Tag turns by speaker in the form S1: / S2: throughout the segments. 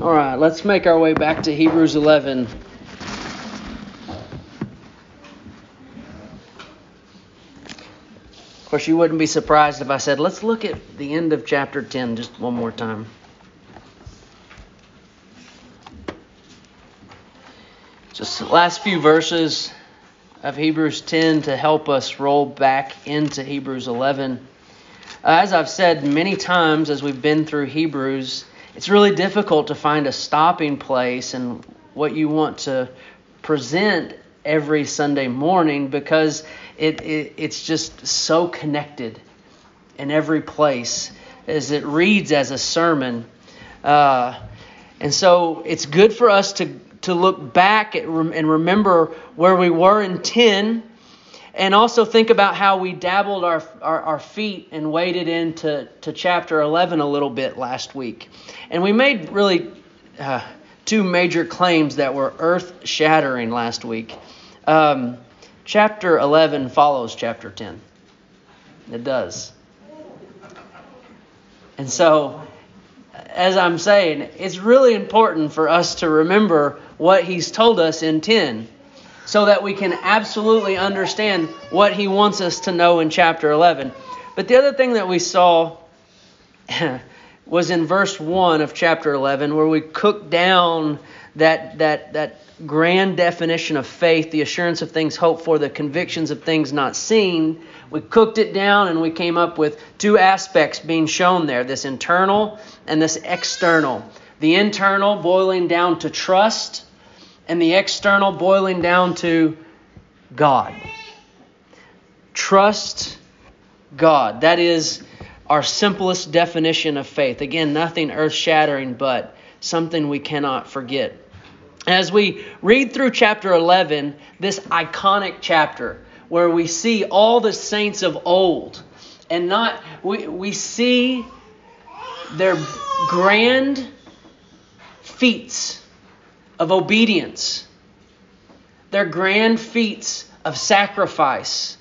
S1: All right, let's make our way back to Hebrews 11. Of course, you wouldn't be surprised if I said, let's look at the end of chapter 10 just one more time. Just the last few verses of Hebrews 10 to help us roll back into Hebrews 11. Uh, as I've said many times as we've been through Hebrews, it's really difficult to find a stopping place and what you want to present every Sunday morning because it, it, it's just so connected in every place as it reads as a sermon. Uh, and so it's good for us to, to look back at, and remember where we were in 10 and also think about how we dabbled our, our, our, feet and waded into to chapter 11 a little bit last week. And we made really uh, two major claims that were earth shattering last week. Um, chapter 11 follows chapter 10. It does. And so, as I'm saying, it's really important for us to remember what he's told us in 10 so that we can absolutely understand what he wants us to know in chapter 11. But the other thing that we saw was in verse 1 of chapter 11 where we cooked down that that that grand definition of faith, the assurance of things hoped for, the convictions of things not seen. We cooked it down and we came up with two aspects being shown there, this internal and this external. The internal boiling down to trust and the external boiling down to God. Trust God. That is our simplest definition of faith. Again, nothing earth shattering, but something we cannot forget. As we read through chapter 11, this iconic chapter where we see all the saints of old, and not, we, we see their grand feats of obedience, their grand feats of sacrifice,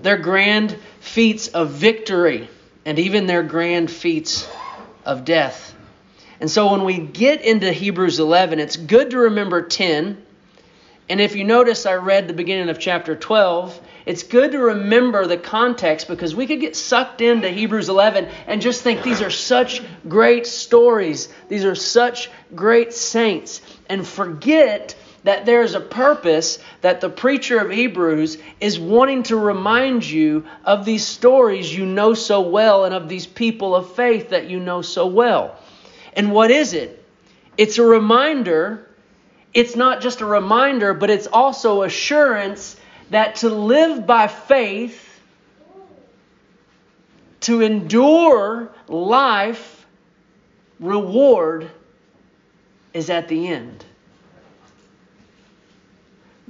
S1: their grand feats of victory, and even their grand feats of death. And so when we get into Hebrews 11, it's good to remember 10. And if you notice, I read the beginning of chapter 12. It's good to remember the context because we could get sucked into Hebrews 11 and just think these are such great stories. These are such great saints and forget that there is a purpose that the preacher of Hebrews is wanting to remind you of these stories you know so well and of these people of faith that you know so well. And what is it? It's a reminder. It's not just a reminder, but it's also assurance that to live by faith, to endure life, reward is at the end.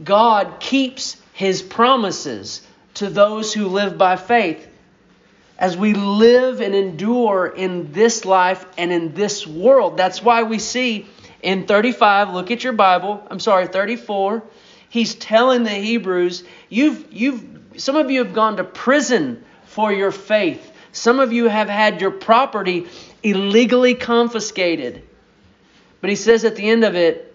S1: God keeps his promises to those who live by faith. As we live and endure in this life and in this world. That's why we see in 35, look at your Bible, I'm sorry, 34, he's telling the Hebrews, you've you've some of you have gone to prison for your faith. Some of you have had your property illegally confiscated. But he says at the end of it,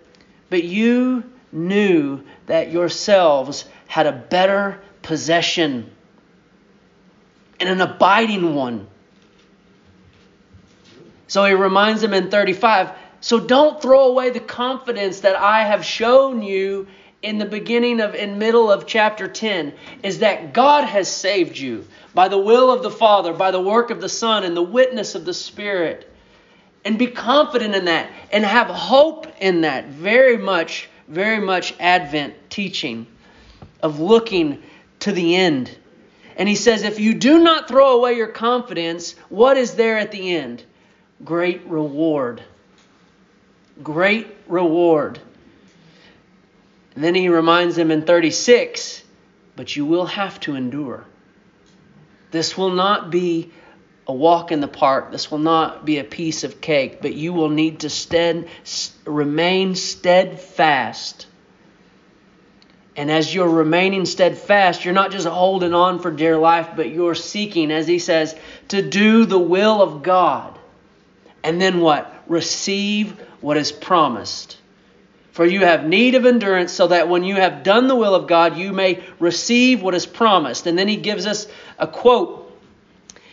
S1: But you knew that yourselves had a better possession and an abiding one. So he reminds them in 35 so don't throw away the confidence that I have shown you in the beginning of in middle of chapter 10 is that God has saved you by the will of the Father, by the work of the Son and the witness of the Spirit and be confident in that and have hope in that. Very much, very much Advent teaching of looking to the end. And he says, if you do not throw away your confidence, what is there at the end? Great reward. Great reward. And then he reminds them in 36 but you will have to endure. This will not be a walk in the park. This will not be a piece of cake, but you will need to stead, remain steadfast. And as you're remaining steadfast, you're not just holding on for dear life, but you're seeking, as he says, to do the will of God. And then what? Receive what is promised. For you have need of endurance, so that when you have done the will of God, you may receive what is promised. And then he gives us a quote.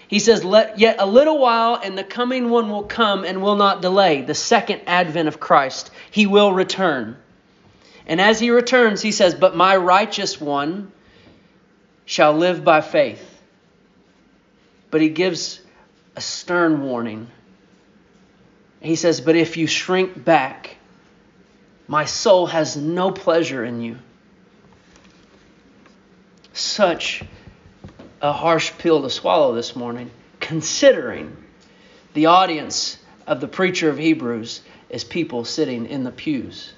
S1: He says, Let, Yet a little while, and the coming one will come and will not delay. The second advent of Christ. He will return. And as he returns, he says, But my righteous one shall live by faith. But he gives a stern warning. He says, But if you shrink back, my soul has no pleasure in you. Such a harsh pill to swallow this morning, considering the audience of the preacher of Hebrews is people sitting in the pews.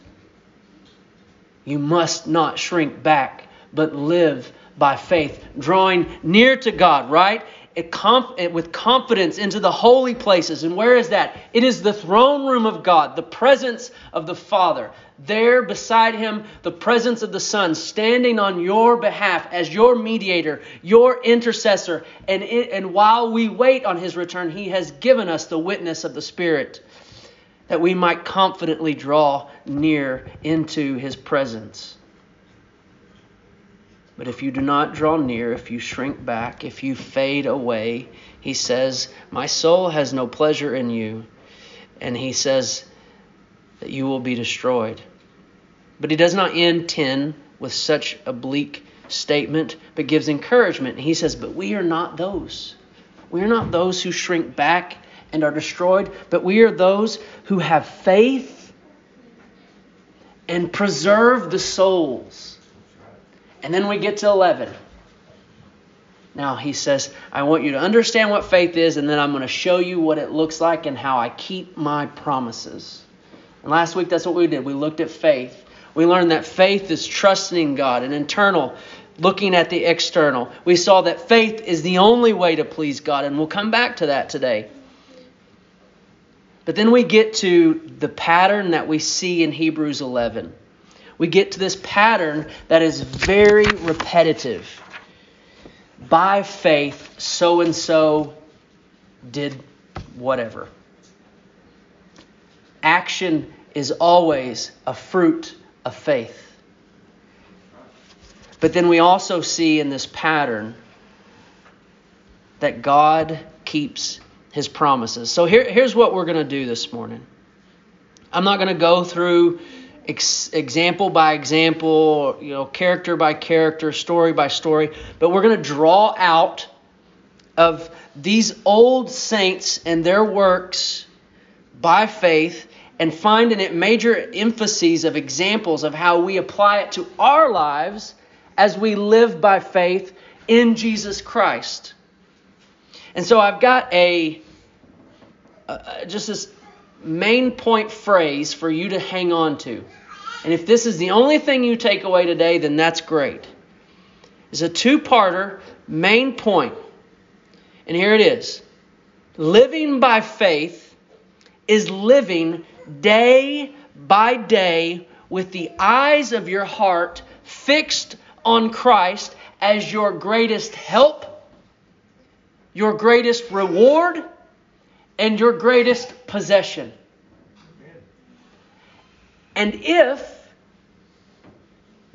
S1: You must not shrink back, but live by faith, drawing near to God, right? With confidence into the holy places. And where is that? It is the throne room of God, the presence of the Father. There beside him, the presence of the Son, standing on your behalf as your mediator, your intercessor. And, it, and while we wait on his return, he has given us the witness of the Spirit that we might confidently draw near into his presence. But if you do not draw near, if you shrink back, if you fade away, he says, My soul has no pleasure in you. And he says that you will be destroyed. But he does not end 10 with such a bleak statement, but gives encouragement. He says, But we are not those. We are not those who shrink back and are destroyed, but we are those who have faith and preserve the souls. And then we get to 11. Now he says, I want you to understand what faith is, and then I'm going to show you what it looks like and how I keep my promises. And last week, that's what we did. We looked at faith. We learned that faith is trusting God and internal, looking at the external. We saw that faith is the only way to please God, and we'll come back to that today. But then we get to the pattern that we see in Hebrews 11 we get to this pattern that is very repetitive. By faith, so and so did whatever. Action is always a fruit of faith. But then we also see in this pattern that God keeps his promises. So here, here's what we're going to do this morning. I'm not going to go through ex- example by example, you know, character by character, story by story, but we're going to draw out of these old saints and their works by faith and find in it major emphases of examples of how we apply it to our lives as we live by faith in Jesus Christ. And so I've got a uh, just this main point phrase for you to hang on to. And if this is the only thing you take away today, then that's great. It's a two parter, main point. And here it is Living by faith is living day by day with the eyes of your heart fixed on Christ as your greatest help, your greatest reward, and your greatest possession. And if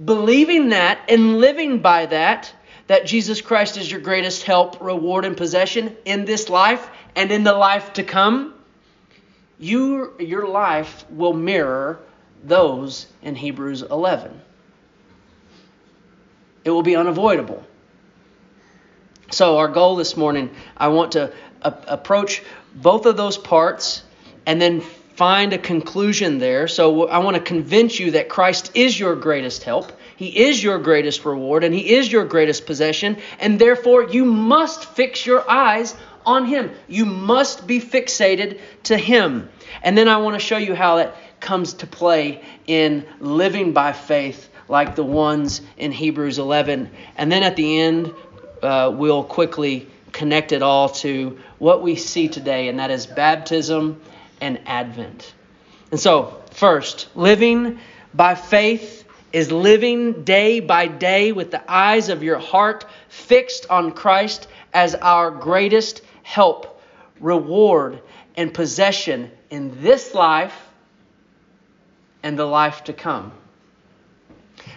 S1: believing that and living by that, that Jesus Christ is your greatest help, reward, and possession in this life and in the life to come, you, your life will mirror those in Hebrews 11. It will be unavoidable. So, our goal this morning, I want to a- approach both of those parts and then find a conclusion there. So I want to convince you that Christ is your greatest help. He is your greatest reward and He is your greatest possession. And therefore, you must fix your eyes on Him. You must be fixated to Him. And then I want to show you how that comes to play in living by faith like the ones in Hebrews 11. And then at the end, uh, we'll quickly connect it all to what we see today, and that is baptism and Advent. And so, first, living by faith is living day by day with the eyes of your heart fixed on Christ as our greatest help, reward, and possession in this life and the life to come.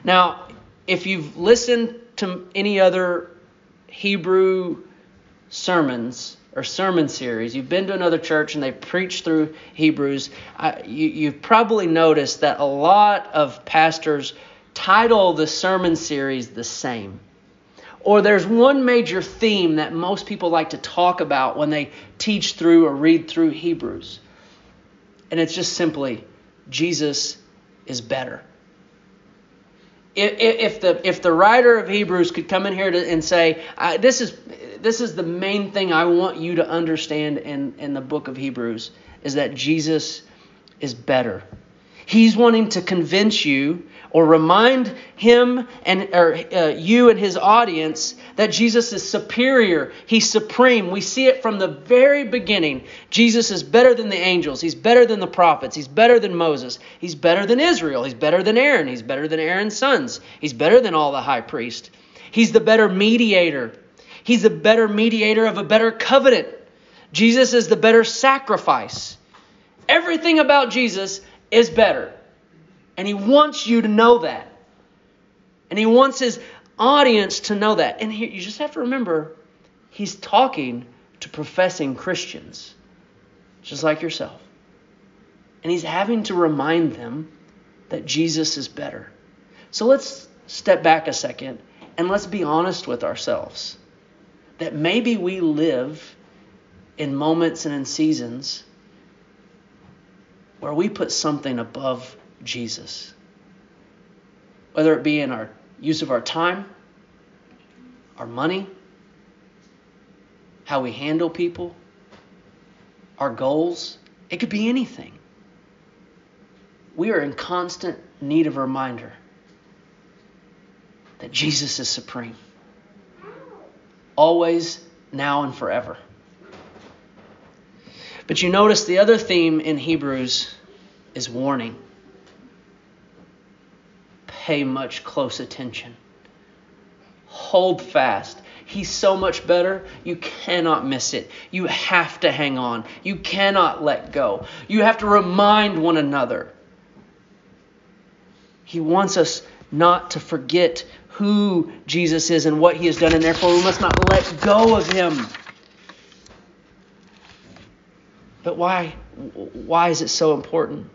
S1: Now, if you've listened to any other Hebrew sermons or sermon series, you've been to another church and they preach through Hebrews, I, you, you've probably noticed that a lot of pastors title the sermon series the same. Or there's one major theme that most people like to talk about when they teach through or read through Hebrews. And it's just simply Jesus is better. If, the, if the writer of Hebrews could come in here to, and say, this, is, this is the main thing I want you to understand in, in the book of Hebrews, is that Jesus is better. He's wanting to convince you or remind him and or uh, you and his audience that Jesus is superior. He's supreme. We see it from the very beginning. Jesus is better than the angels. He's better than the prophets. He's better than Moses. He's better than Israel. He's better than Aaron. He's better than Aaron's sons. He's better than all the high priests. He's the better mediator. He's the better mediator of a better covenant. Jesus is the better sacrifice. Everything about Jesus is better. And he wants you to know that. And he wants his audience to know that. And you just have to remember, he's talking to professing Christians, just like yourself. And he's having to remind them that Jesus is better. So let's step back a second and let's be honest with ourselves that maybe we live in moments and in seasons where we put something above Jesus. Whether it be in our use of our time, our money, how we handle people, our goals, it could be anything. We are in constant need of a reminder that Jesus is supreme. Always, now, and forever. But you notice the other theme in Hebrews is warning. Pay much close attention. Hold fast. He's so much better, you cannot miss it. You have to hang on. You cannot let go. You have to remind one another. He wants us not to forget who Jesus is and what he has done, and therefore we must not let go of him. But why, why is it so important?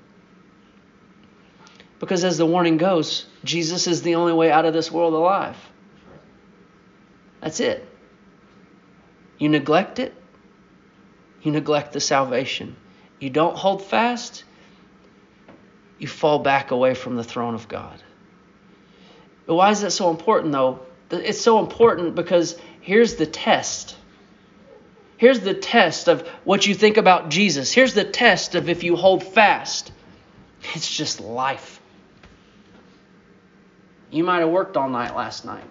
S1: Because as the warning goes, Jesus is the only way out of this world alive. That's it. You neglect it, you neglect the salvation. You don't hold fast, you fall back away from the throne of God. But why is that so important, though? It's so important because here's the test Here's the test of what you think about Jesus. Here's the test of if you hold fast. It's just life. You might have worked all night last night.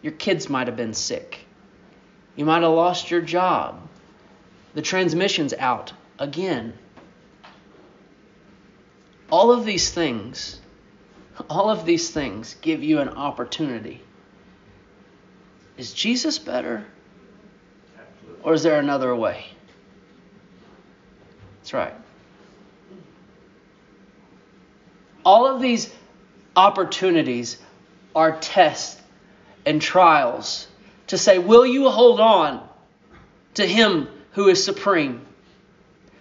S1: Your kids might have been sick. You might have lost your job. The transmission's out again. All of these things, all of these things give you an opportunity. Is Jesus better? Or is there another way? That's right. All of these opportunities are tests and trials to say, will you hold on to him who is supreme?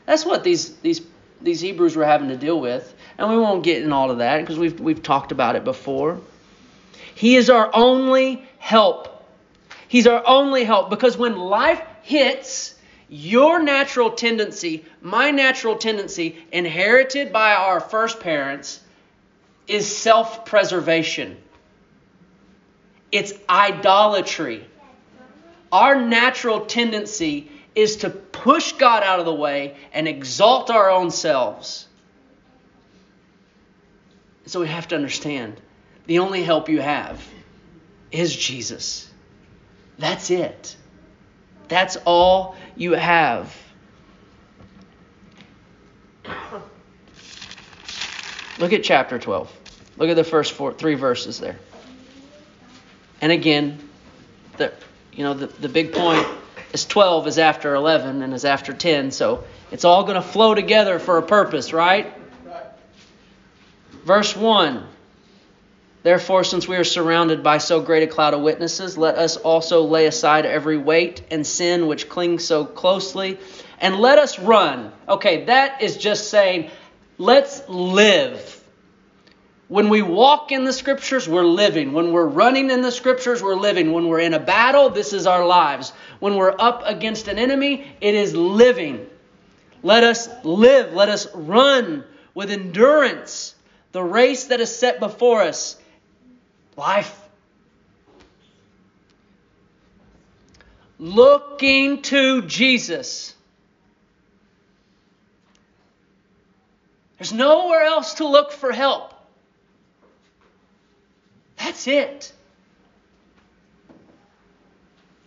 S1: That's what these, these, these Hebrews were having to deal with. And we won't get in all of that because we've, we've talked about it before. He is our only help. He's our only help because when life hits your natural tendency, my natural tendency, inherited by our first parents, is self preservation. It's idolatry. Our natural tendency is to push God out of the way and exalt our own selves. So we have to understand the only help you have is Jesus. That's it. That's all you have. Look at chapter 12. Look at the first four, three verses there. And again, the you know the, the big point is 12 is after 11 and is after 10, so it's all going to flow together for a purpose, right? Verse 1 Therefore, since we are surrounded by so great a cloud of witnesses, let us also lay aside every weight and sin which clings so closely, and let us run. Okay, that is just saying, let's live. When we walk in the scriptures, we're living. When we're running in the scriptures, we're living. When we're in a battle, this is our lives. When we're up against an enemy, it is living. Let us live. Let us run with endurance the race that is set before us life. Looking to Jesus. There's nowhere else to look for help. That's it.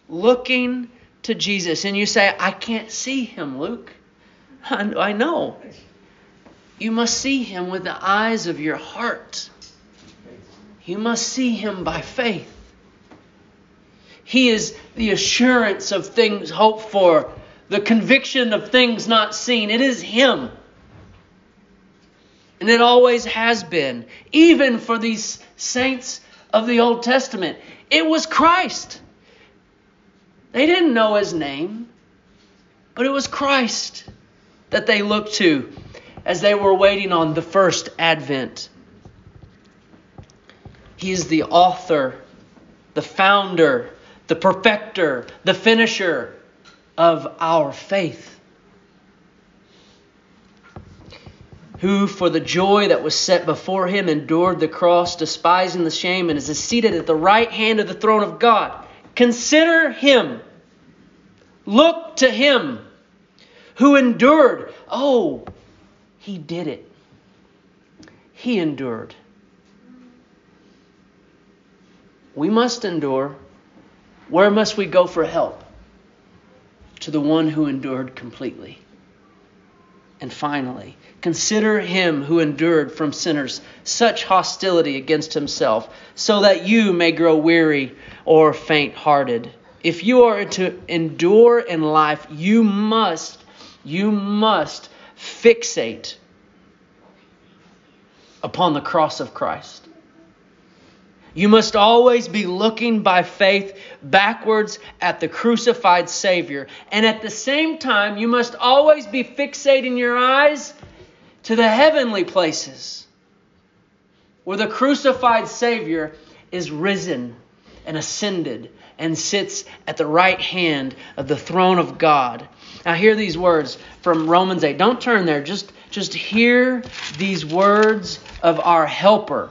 S1: Looking to Jesus. And you say, I can't see him, Luke. I know. You must see him with the eyes of your heart. You must see him by faith. He is the assurance of things hoped for, the conviction of things not seen. It is him. And it always has been, even for these saints of the Old Testament. It was Christ. They didn't know his name, but it was Christ that they looked to as they were waiting on the first advent. He is the author, the founder, the perfecter, the finisher of our faith. Who, for the joy that was set before him, endured the cross, despising the shame, and is seated at the right hand of the throne of God. Consider him. Look to him who endured. Oh, he did it. He endured. We must endure. Where must we go for help? To the one who endured completely. And finally, consider him who endured from sinners such hostility against himself, so that you may grow weary or faint hearted. If you are to endure in life, you must, you must fixate upon the cross of Christ. You must always be looking by faith backwards at the crucified Savior. And at the same time, you must always be fixating your eyes to the heavenly places where the crucified Savior is risen and ascended and sits at the right hand of the throne of God. Now, hear these words from Romans 8. Don't turn there, just, just hear these words of our helper.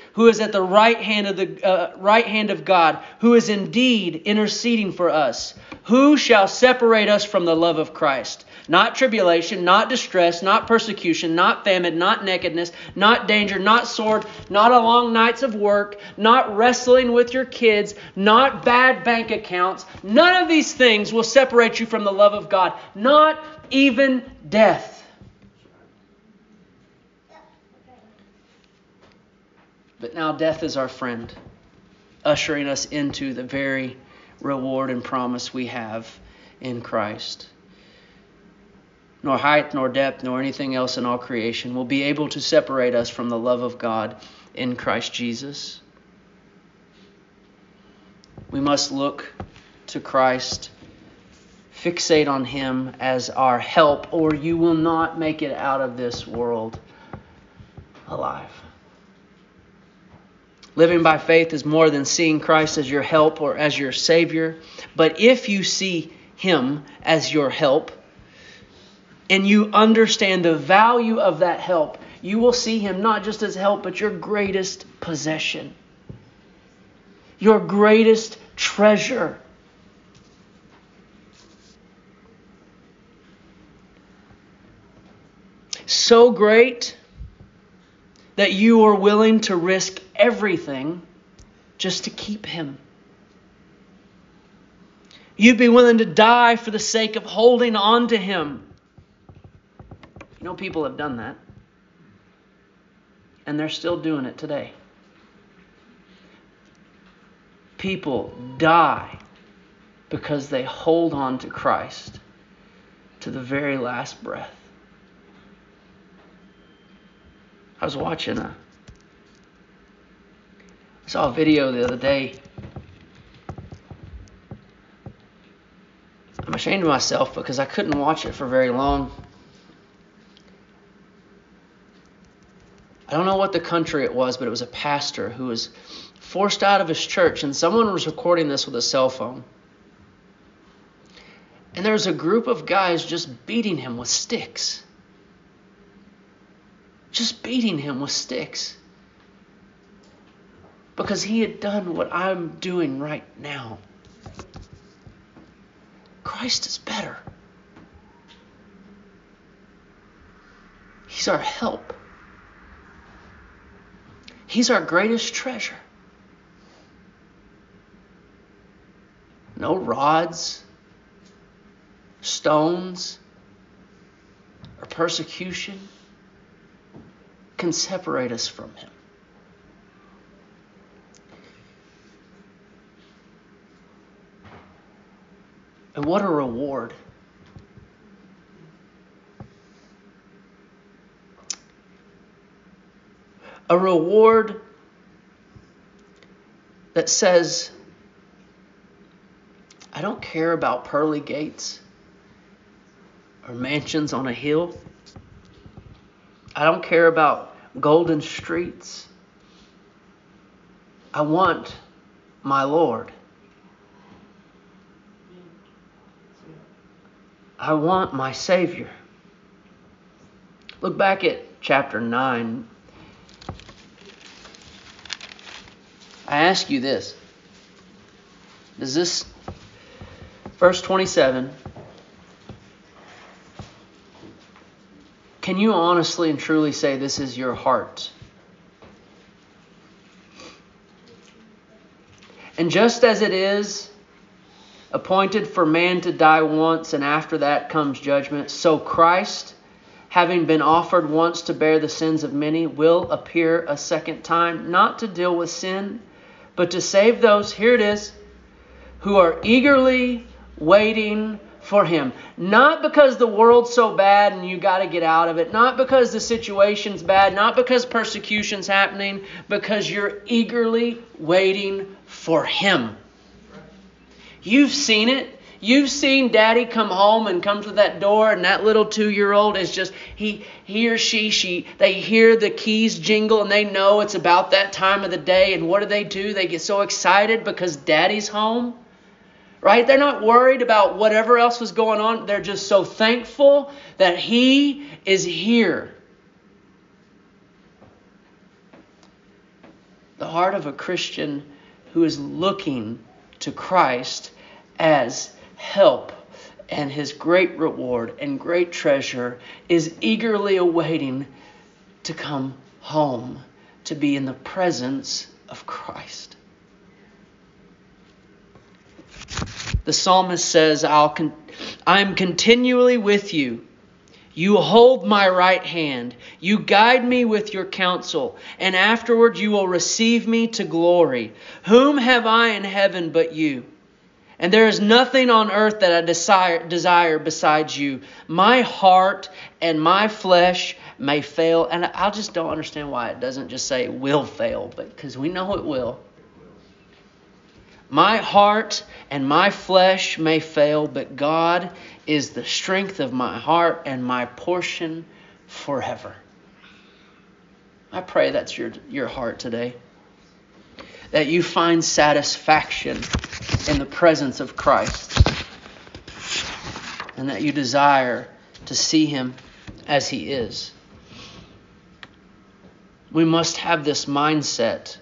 S1: who is at the right hand of the uh, right hand of God, who is indeed interceding for us. Who shall separate us from the love of Christ? Not tribulation, not distress, not persecution, not famine, not nakedness, not danger, not sword, not a long nights of work, not wrestling with your kids, not bad bank accounts. None of these things will separate you from the love of God, not even death. But now death is our friend, ushering us into the very reward and promise we have in Christ. Nor height, nor depth, nor anything else in all creation will be able to separate us from the love of God in Christ Jesus. We must look to Christ, fixate on Him as our help, or you will not make it out of this world alive. Living by faith is more than seeing Christ as your help or as your Savior. But if you see Him as your help and you understand the value of that help, you will see Him not just as help, but your greatest possession, your greatest treasure. So great that you are willing to risk everything just to keep him. You'd be willing to die for the sake of holding on to him. You know, people have done that. And they're still doing it today. People die because they hold on to Christ to the very last breath. I was watching a I saw a video the other day. I'm ashamed of myself because I couldn't watch it for very long. I don't know what the country it was, but it was a pastor who was forced out of his church, and someone was recording this with a cell phone. And there was a group of guys just beating him with sticks. Just beating him with sticks. Because he had done what I'm doing right now. Christ is better. He's our help. He's our greatest treasure. No rods, stones, or persecution can separate us from Him. And what a reward. A reward that says, I don't care about pearly gates or mansions on a hill. I don't care about golden streets. I want my Lord. I want my Savior. Look back at chapter 9. I ask you this Does this, verse 27, Can you honestly and truly say this is your heart? And just as it is appointed for man to die once and after that comes judgment, so Christ, having been offered once to bear the sins of many, will appear a second time, not to deal with sin, but to save those, here it is, who are eagerly waiting for him. Not because the world's so bad and you got to get out of it, not because the situation's bad, not because persecution's happening, because you're eagerly waiting for him. You've seen it. You've seen daddy come home and come to that door and that little 2-year-old is just he he or she she they hear the keys jingle and they know it's about that time of the day and what do they do? They get so excited because daddy's home right? They're not worried about whatever else was going on. They're just so thankful that He is here. The heart of a Christian who is looking to Christ as help and his great reward and great treasure is eagerly awaiting to come home to be in the presence of Christ. The psalmist says, I'll con- I'm continually with you. You hold my right hand. You guide me with your counsel, and afterward you will receive me to glory. Whom have I in heaven but you? And there is nothing on earth that I desire, desire besides you. My heart and my flesh may fail, and I just don't understand why it doesn't just say will fail, but because we know it will. My heart and my flesh may fail, but God is the strength of my heart and my portion forever. I pray that's your, your heart today. That you find satisfaction in the presence of Christ. And that you desire to see Him as He is. We must have this mindset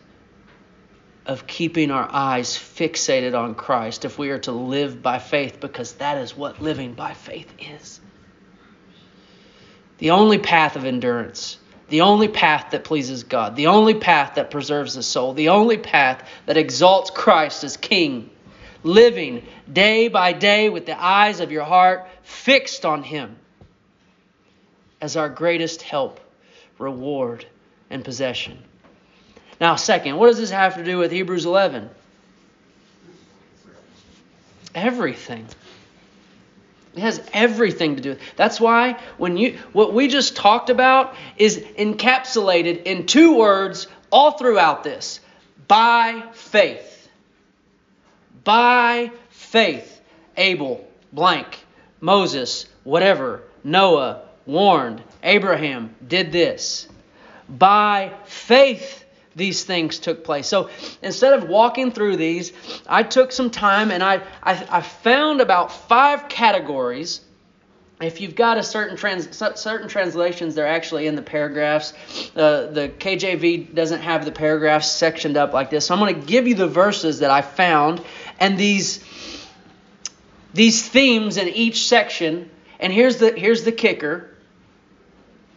S1: of keeping our eyes fixated on Christ if we are to live by faith, because that is what living by faith is. The only path of endurance the only path that pleases God, the only path that preserves the soul, the only path that exalts Christ as King, living day by day with the eyes of your heart fixed on Him as our greatest help, reward, and possession. Now, second, what does this have to do with Hebrews 11? Everything. It has everything to do with. That's why when you what we just talked about is encapsulated in two words all throughout this. By faith. By faith. Abel, blank, Moses, whatever, Noah, warned, Abraham did this. By faith these things took place. So instead of walking through these, I took some time and I, I, I found about five categories. If you've got a certain trans, certain translations, they're actually in the paragraphs. Uh, the KJV doesn't have the paragraphs sectioned up like this. So I'm going to give you the verses that I found and these these themes in each section. And here's the here's the kicker.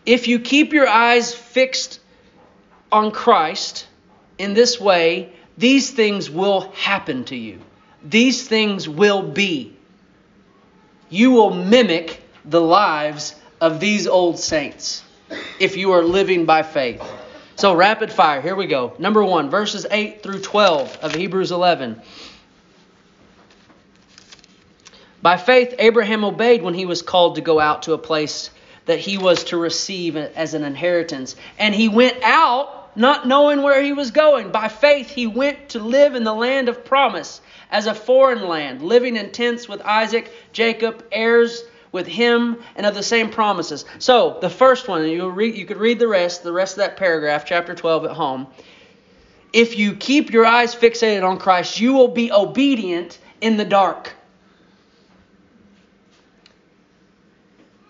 S1: If you keep your eyes fixed on Christ in this way, these things will happen to you. These things will be. You will mimic the lives of these old saints if you are living by faith. So, rapid fire, here we go. Number one, verses 8 through 12 of Hebrews 11. By faith, Abraham obeyed when he was called to go out to a place that he was to receive as an inheritance. And he went out not knowing where he was going. By faith, he went to live in the land of promise as a foreign land, living in tents with Isaac, Jacob, heirs with him, and of the same promises. So, the first one, you, read, you could read the rest, the rest of that paragraph, chapter 12 at home. If you keep your eyes fixated on Christ, you will be obedient in the dark.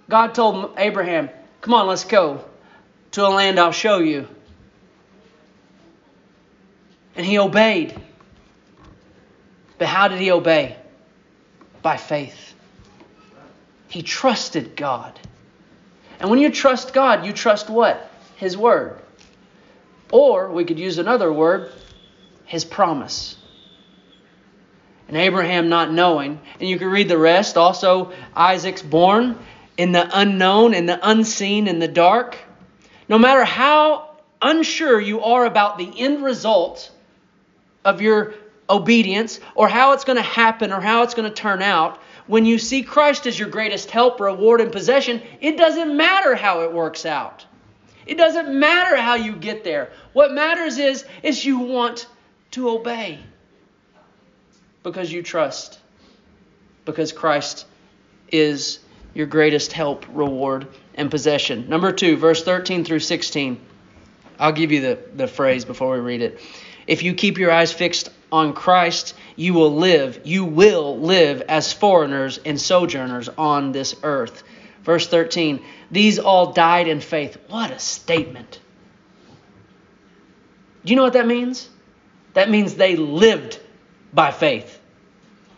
S1: God told Abraham, Come on, let's go to a land I'll show you. And he obeyed. But how did he obey? By faith. He trusted God. And when you trust God, you trust what? His word. Or we could use another word, his promise. And Abraham not knowing, and you can read the rest. Also, Isaac's born in the unknown, in the unseen, in the dark. No matter how unsure you are about the end result of your obedience or how it's going to happen or how it's going to turn out, when you see Christ as your greatest help, reward, and possession, it doesn't matter how it works out. It doesn't matter how you get there. What matters is, is you want to obey because you trust, because Christ is your greatest help, reward, and possession. Number two, verse 13 through 16. I'll give you the, the phrase before we read it. If you keep your eyes fixed on Christ, you will live, you will live as foreigners and sojourners on this earth. Verse 13, these all died in faith. What a statement. Do you know what that means? That means they lived by faith.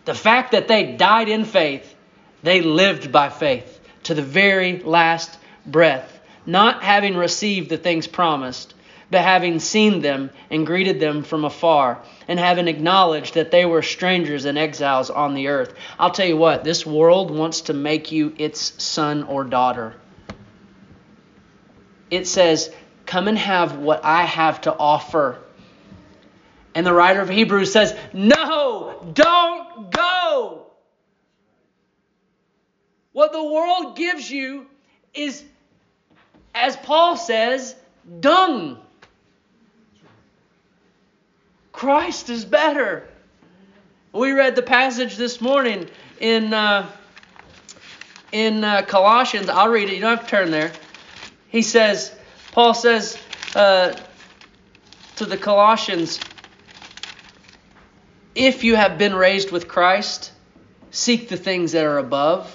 S1: The fact that they died in faith, they lived by faith to the very last breath, not having received the things promised but having seen them and greeted them from afar, and having acknowledged that they were strangers and exiles on the earth. I'll tell you what, this world wants to make you its son or daughter. It says, Come and have what I have to offer. And the writer of Hebrews says, No, don't go. What the world gives you is, as Paul says, dung. Christ is better. We read the passage this morning in uh, in uh, Colossians. I'll read it. You don't have to turn there. He says, Paul says uh, to the Colossians, if you have been raised with Christ, seek the things that are above,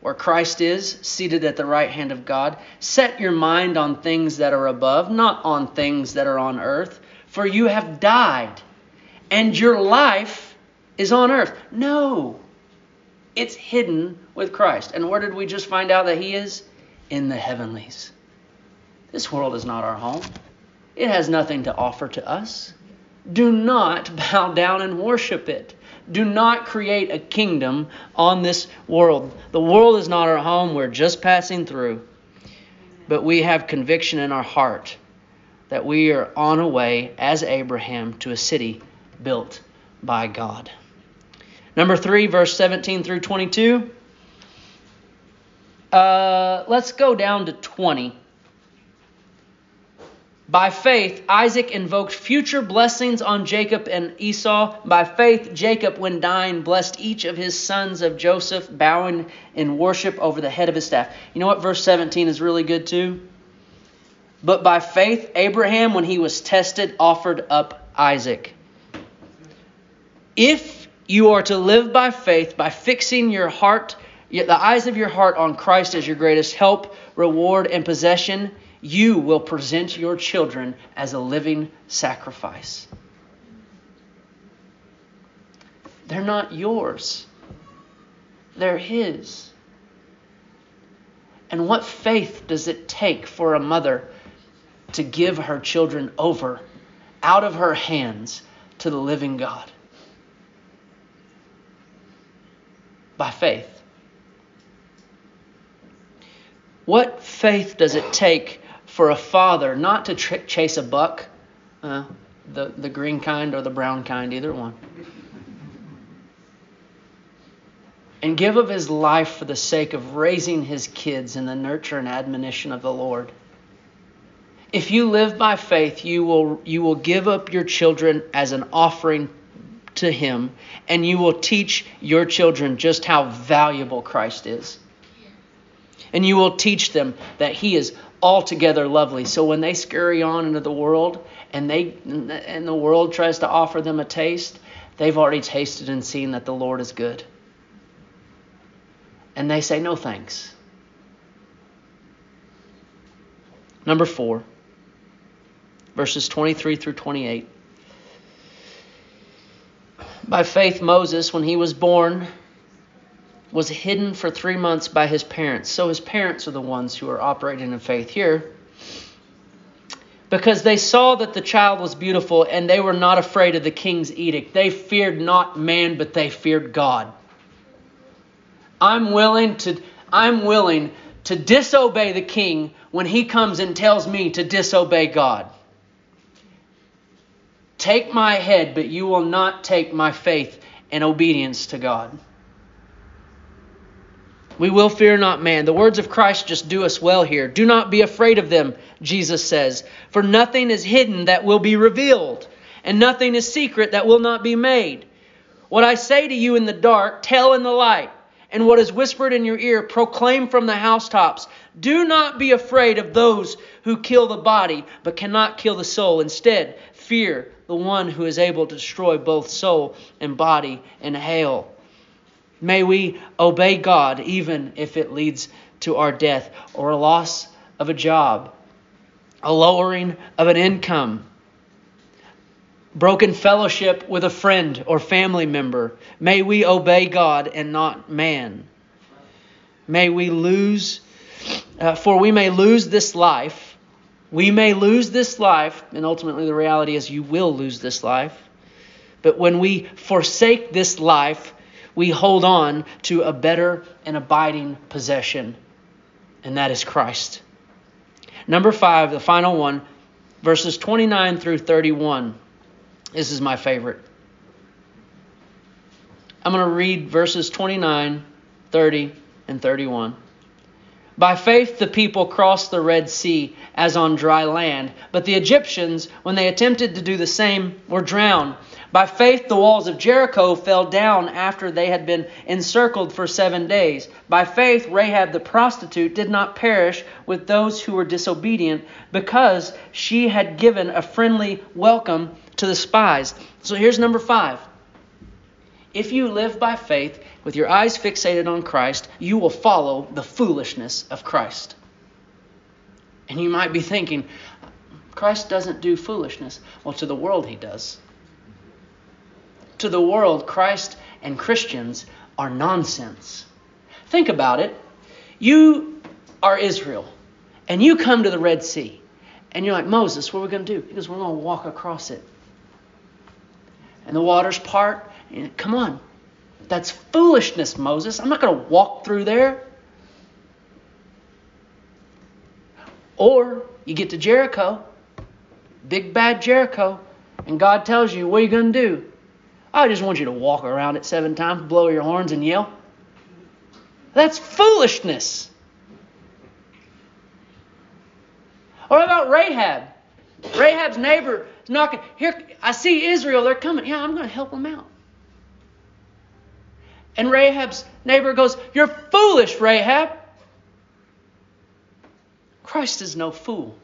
S1: where Christ is, seated at the right hand of God. Set your mind on things that are above, not on things that are on earth for you have died, and your life is on earth. No, it's hidden with Christ. And where did we just find out that He is? In the heavenlies. This world is not our home, it has nothing to offer to us. Do not bow down and worship it. Do not create a kingdom on this world. The world is not our home, we're just passing through. But we have conviction in our heart that we are on a way, as Abraham, to a city built by God. Number three, verse 17 through 22. Uh, let's go down to 20. By faith, Isaac invoked future blessings on Jacob and Esau. By faith, Jacob, when dying, blessed each of his sons of Joseph, bowing in worship over the head of his staff. You know what? Verse 17 is really good too. But by faith, Abraham, when he was tested, offered up Isaac. If you are to live by faith, by fixing your heart, the eyes of your heart on Christ as your greatest help, reward, and possession, you will present your children as a living sacrifice. They're not yours, they're His. And what faith does it take for a mother to give her children over out of her hands to the living God? By faith. What faith does it take for a father not to tr- chase a buck, uh, the, the green kind or the brown kind, either one, and give of his life for the sake of raising his kids in the nurture and admonition of the Lord. If you live by faith, you will, you will give up your children as an offering to him, and you will teach your children just how valuable Christ is. And you will teach them that he is altogether lovely. So when they scurry on into the world and they and the world tries to offer them a taste, they've already tasted and seen that the Lord is good. And they say no thanks. Number 4 verses 23 through 28. By faith Moses when he was born was hidden for three months by his parents. So his parents are the ones who are operating in faith here. Because they saw that the child was beautiful and they were not afraid of the king's edict. They feared not man, but they feared God. I'm willing to I'm willing to disobey the king when he comes and tells me to disobey God. Take my head, but you will not take my faith and obedience to God. We will fear not man. The words of Christ just do us well here. Do not be afraid of them, Jesus says, for nothing is hidden that will be revealed, and nothing is secret that will not be made. What I say to you in the dark, tell in the light, and what is whispered in your ear, proclaim from the housetops. Do not be afraid of those who kill the body, but cannot kill the soul. Instead, fear the one who is able to destroy both soul and body in hell. May we obey God even if it leads to our death or a loss of a job, a lowering of an income, broken fellowship with a friend or family member. May we obey God and not man. May we lose, uh, for we may lose this life. We may lose this life, and ultimately the reality is you will lose this life. But when we forsake this life, we hold on to a better and abiding possession, and that is Christ. Number five, the final one, verses 29 through 31. This is my favorite. I'm going to read verses 29, 30, and 31. By faith, the people crossed the Red Sea as on dry land, but the Egyptians, when they attempted to do the same, were drowned. By faith, the walls of Jericho fell down after they had been encircled for seven days. By faith, Rahab the prostitute did not perish with those who were disobedient because she had given a friendly welcome to the spies. So here's number five. If you live by faith with your eyes fixated on Christ, you will follow the foolishness of Christ. And you might be thinking, Christ doesn't do foolishness. Well, to the world, he does to the world, Christ and Christians are nonsense. Think about it. You are Israel, and you come to the Red Sea. And you're like, Moses, what are we going to do? He goes, We're going to walk across it. And the waters part. And come on. That's foolishness, Moses. I'm not going to walk through there. Or you get to Jericho, big bad Jericho, and God tells you, What are you going to do? I just want you to walk around it seven times, blow your horns, and yell. That's foolishness. Or about Rahab? Rahab's neighbor is knocking. Here, I see Israel. They're coming. Yeah, I'm going to help them out. And Rahab's neighbor goes, You're foolish, Rahab. Christ is no fool.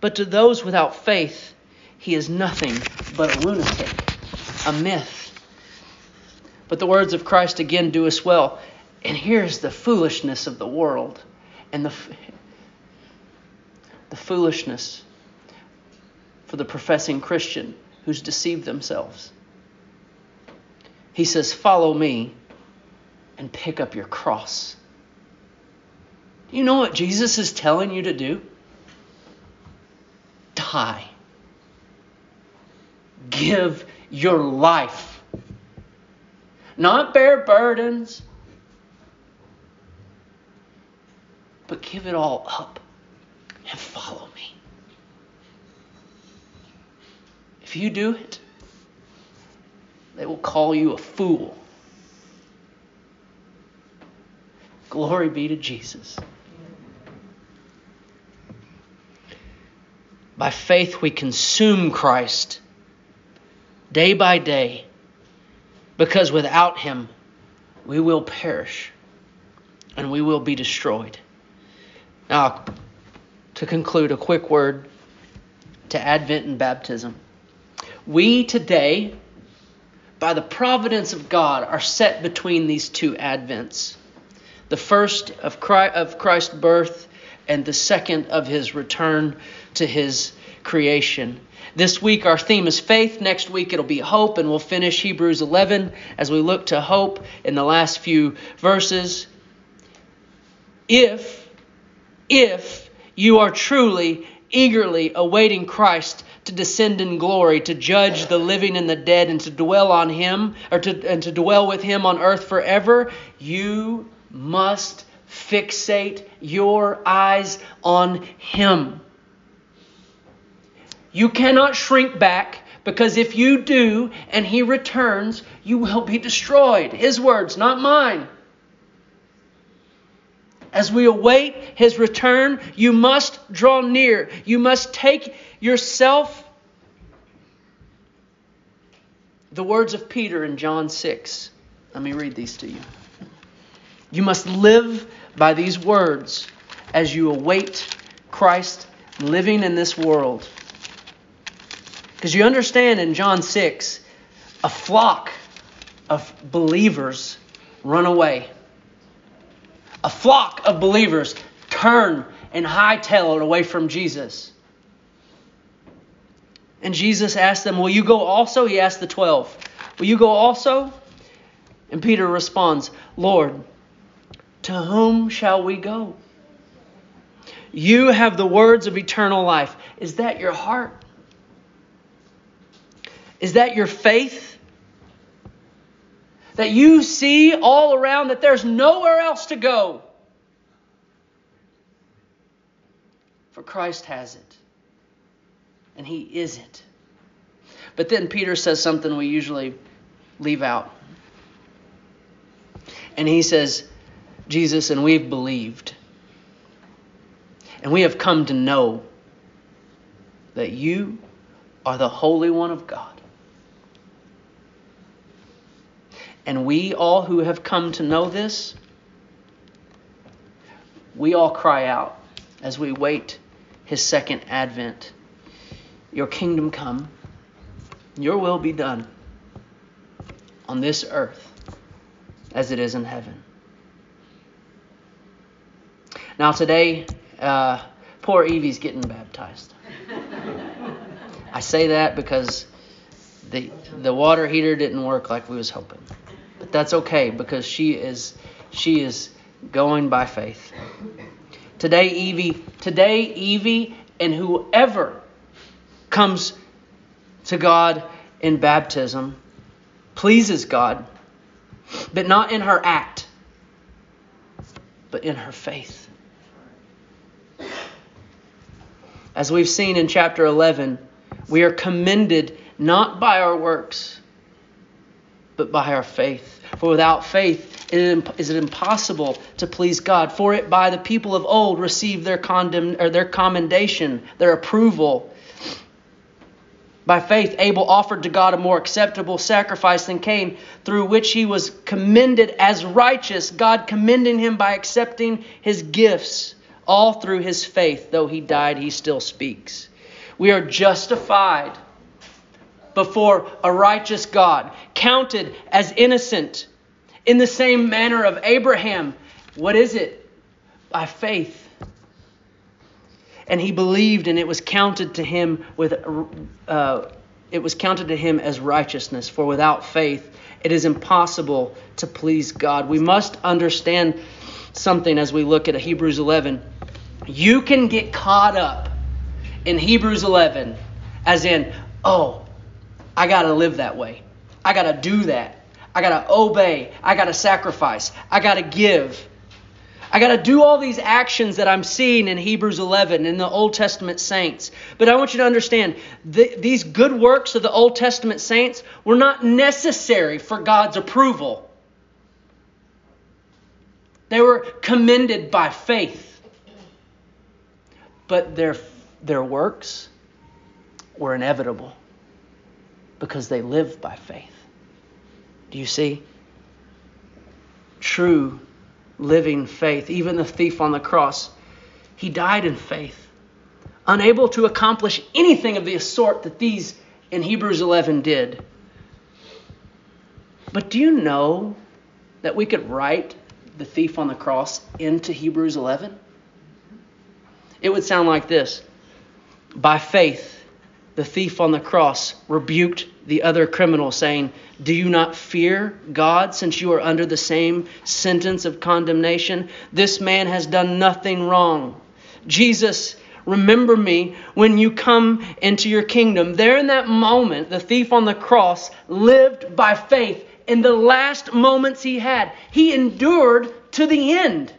S1: But to those without faith, he is nothing but a lunatic, a myth. But the words of Christ again do us well. And here's the foolishness of the world and the, the foolishness for the professing Christian who's deceived themselves. He says, Follow me and pick up your cross. Do You know what Jesus is telling you to do? Die. Give your life. Not bear burdens, but give it all up and follow me. If you do it, they will call you a fool. Glory be to Jesus. By faith, we consume Christ day by day, because without him, we will perish and we will be destroyed. Now, to conclude, a quick word to Advent and baptism. We today, by the providence of God, are set between these two Advents the first of Christ's birth and the second of his return to his creation. This week, our theme is faith. Next week, it'll be hope, and we'll finish Hebrews 11 as we look to hope in the last few verses. If, if you are truly, eagerly awaiting Christ to descend in glory, to judge the living and the dead, and to dwell on Him, or to, and to dwell with Him on earth forever, you must fixate your eyes on Him. You cannot shrink back because if you do and He returns, you will be destroyed. His words, not mine. As we await His return, you must draw near. You must take yourself. The words of Peter in John 6. Let me read these to you. You must live by these words as you await Christ living in this world. Because you understand in John 6, a flock of believers run away. A flock of believers turn and hightail it away from Jesus. And Jesus asked them, Will you go also? He asked the twelve, Will you go also? And Peter responds, Lord, to whom shall we go? You have the words of eternal life. Is that your heart? Is that your faith? That you see all around that there's nowhere else to go? For Christ has it, and He is it. But then Peter says something we usually leave out. And he says, Jesus, and we've believed. And we have come to know that you are the Holy One of God. And we all who have come to know this, we all cry out as we wait his second advent. Your kingdom come, your will be done on this earth as it is in heaven. Now, today, uh, poor Evie's getting baptized. I say that because the, the water heater didn't work like we was hoping. But that's okay because she is she is going by faith. Today, Evie, today, Evie, and whoever comes to God in baptism pleases God, but not in her act, but in her faith. As we've seen in chapter 11, we are commended not by our works, but by our faith. For without faith, it is it impossible to please God. For it by the people of old received their condemn or their commendation, their approval. By faith, Abel offered to God a more acceptable sacrifice than Cain, through which he was commended as righteous, God commending him by accepting his gifts, all through his faith. Though he died, he still speaks. We are justified before a righteous God, counted as innocent in the same manner of Abraham. What is it? By faith and he believed, and it was counted to him with uh, it was counted to him as righteousness. For without faith, it is impossible to please God. We must understand something as we look at Hebrews 11. You can get caught up in Hebrews 11 as in, oh, I got to live that way. I got to do that. I got to obey. I got to sacrifice. I got to give. I got to do all these actions that I'm seeing in Hebrews 11 in the Old Testament saints. But I want you to understand th- these good works of the Old Testament saints were not necessary for God's approval. They were commended by faith. But their, their works were inevitable because they live by faith. Do you see? True living faith. Even the thief on the cross, he died in faith, unable to accomplish anything of the sort that these in Hebrews 11 did. But do you know that we could write the thief on the cross into Hebrews 11? It would sound like this By faith, the thief on the cross rebuked the other criminal, saying, Do you not fear God since you are under the same sentence of condemnation? This man has done nothing wrong. Jesus, remember me when you come into your kingdom. There in that moment, the thief on the cross lived by faith in the last moments he had. He endured to the end.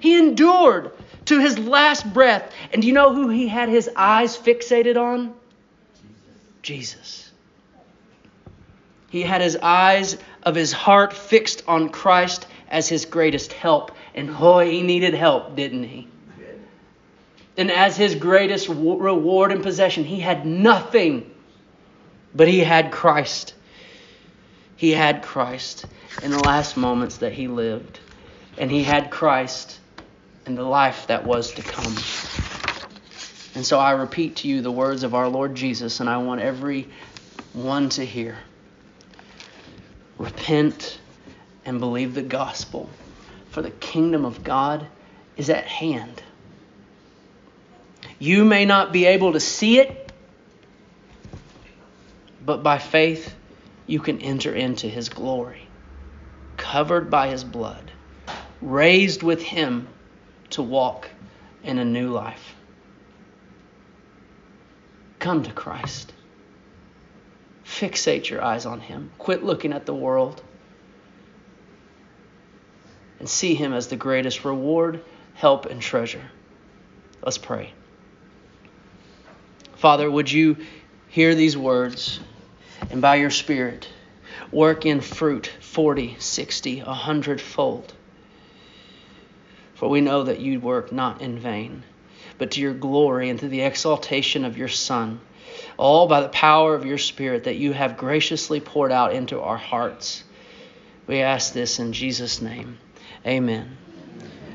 S1: He endured to his last breath. And do you know who he had his eyes fixated on? Jesus. He had his eyes of his heart fixed on Christ as his greatest help. And boy, he needed help, didn't he? And as his greatest reward and possession, he had nothing, but he had Christ. He had Christ in the last moments that he lived. And he had Christ and the life that was to come. And so I repeat to you the words of our Lord Jesus, and I want every one to hear. Repent and believe the gospel, for the kingdom of God is at hand. You may not be able to see it, but by faith you can enter into his glory, covered by his blood, raised with him to walk in a new life. Come to Christ. Fixate your eyes on Him. Quit looking at the world. And see Him as the greatest reward, help, and treasure. Let's pray. Father, would you hear these words and by your Spirit work in fruit 40, 60, 100 fold? For we know that you work not in vain, but to your glory and to the exaltation of your Son, all by the power of your Spirit that you have graciously poured out into our hearts. We ask this in Jesus' name. Amen.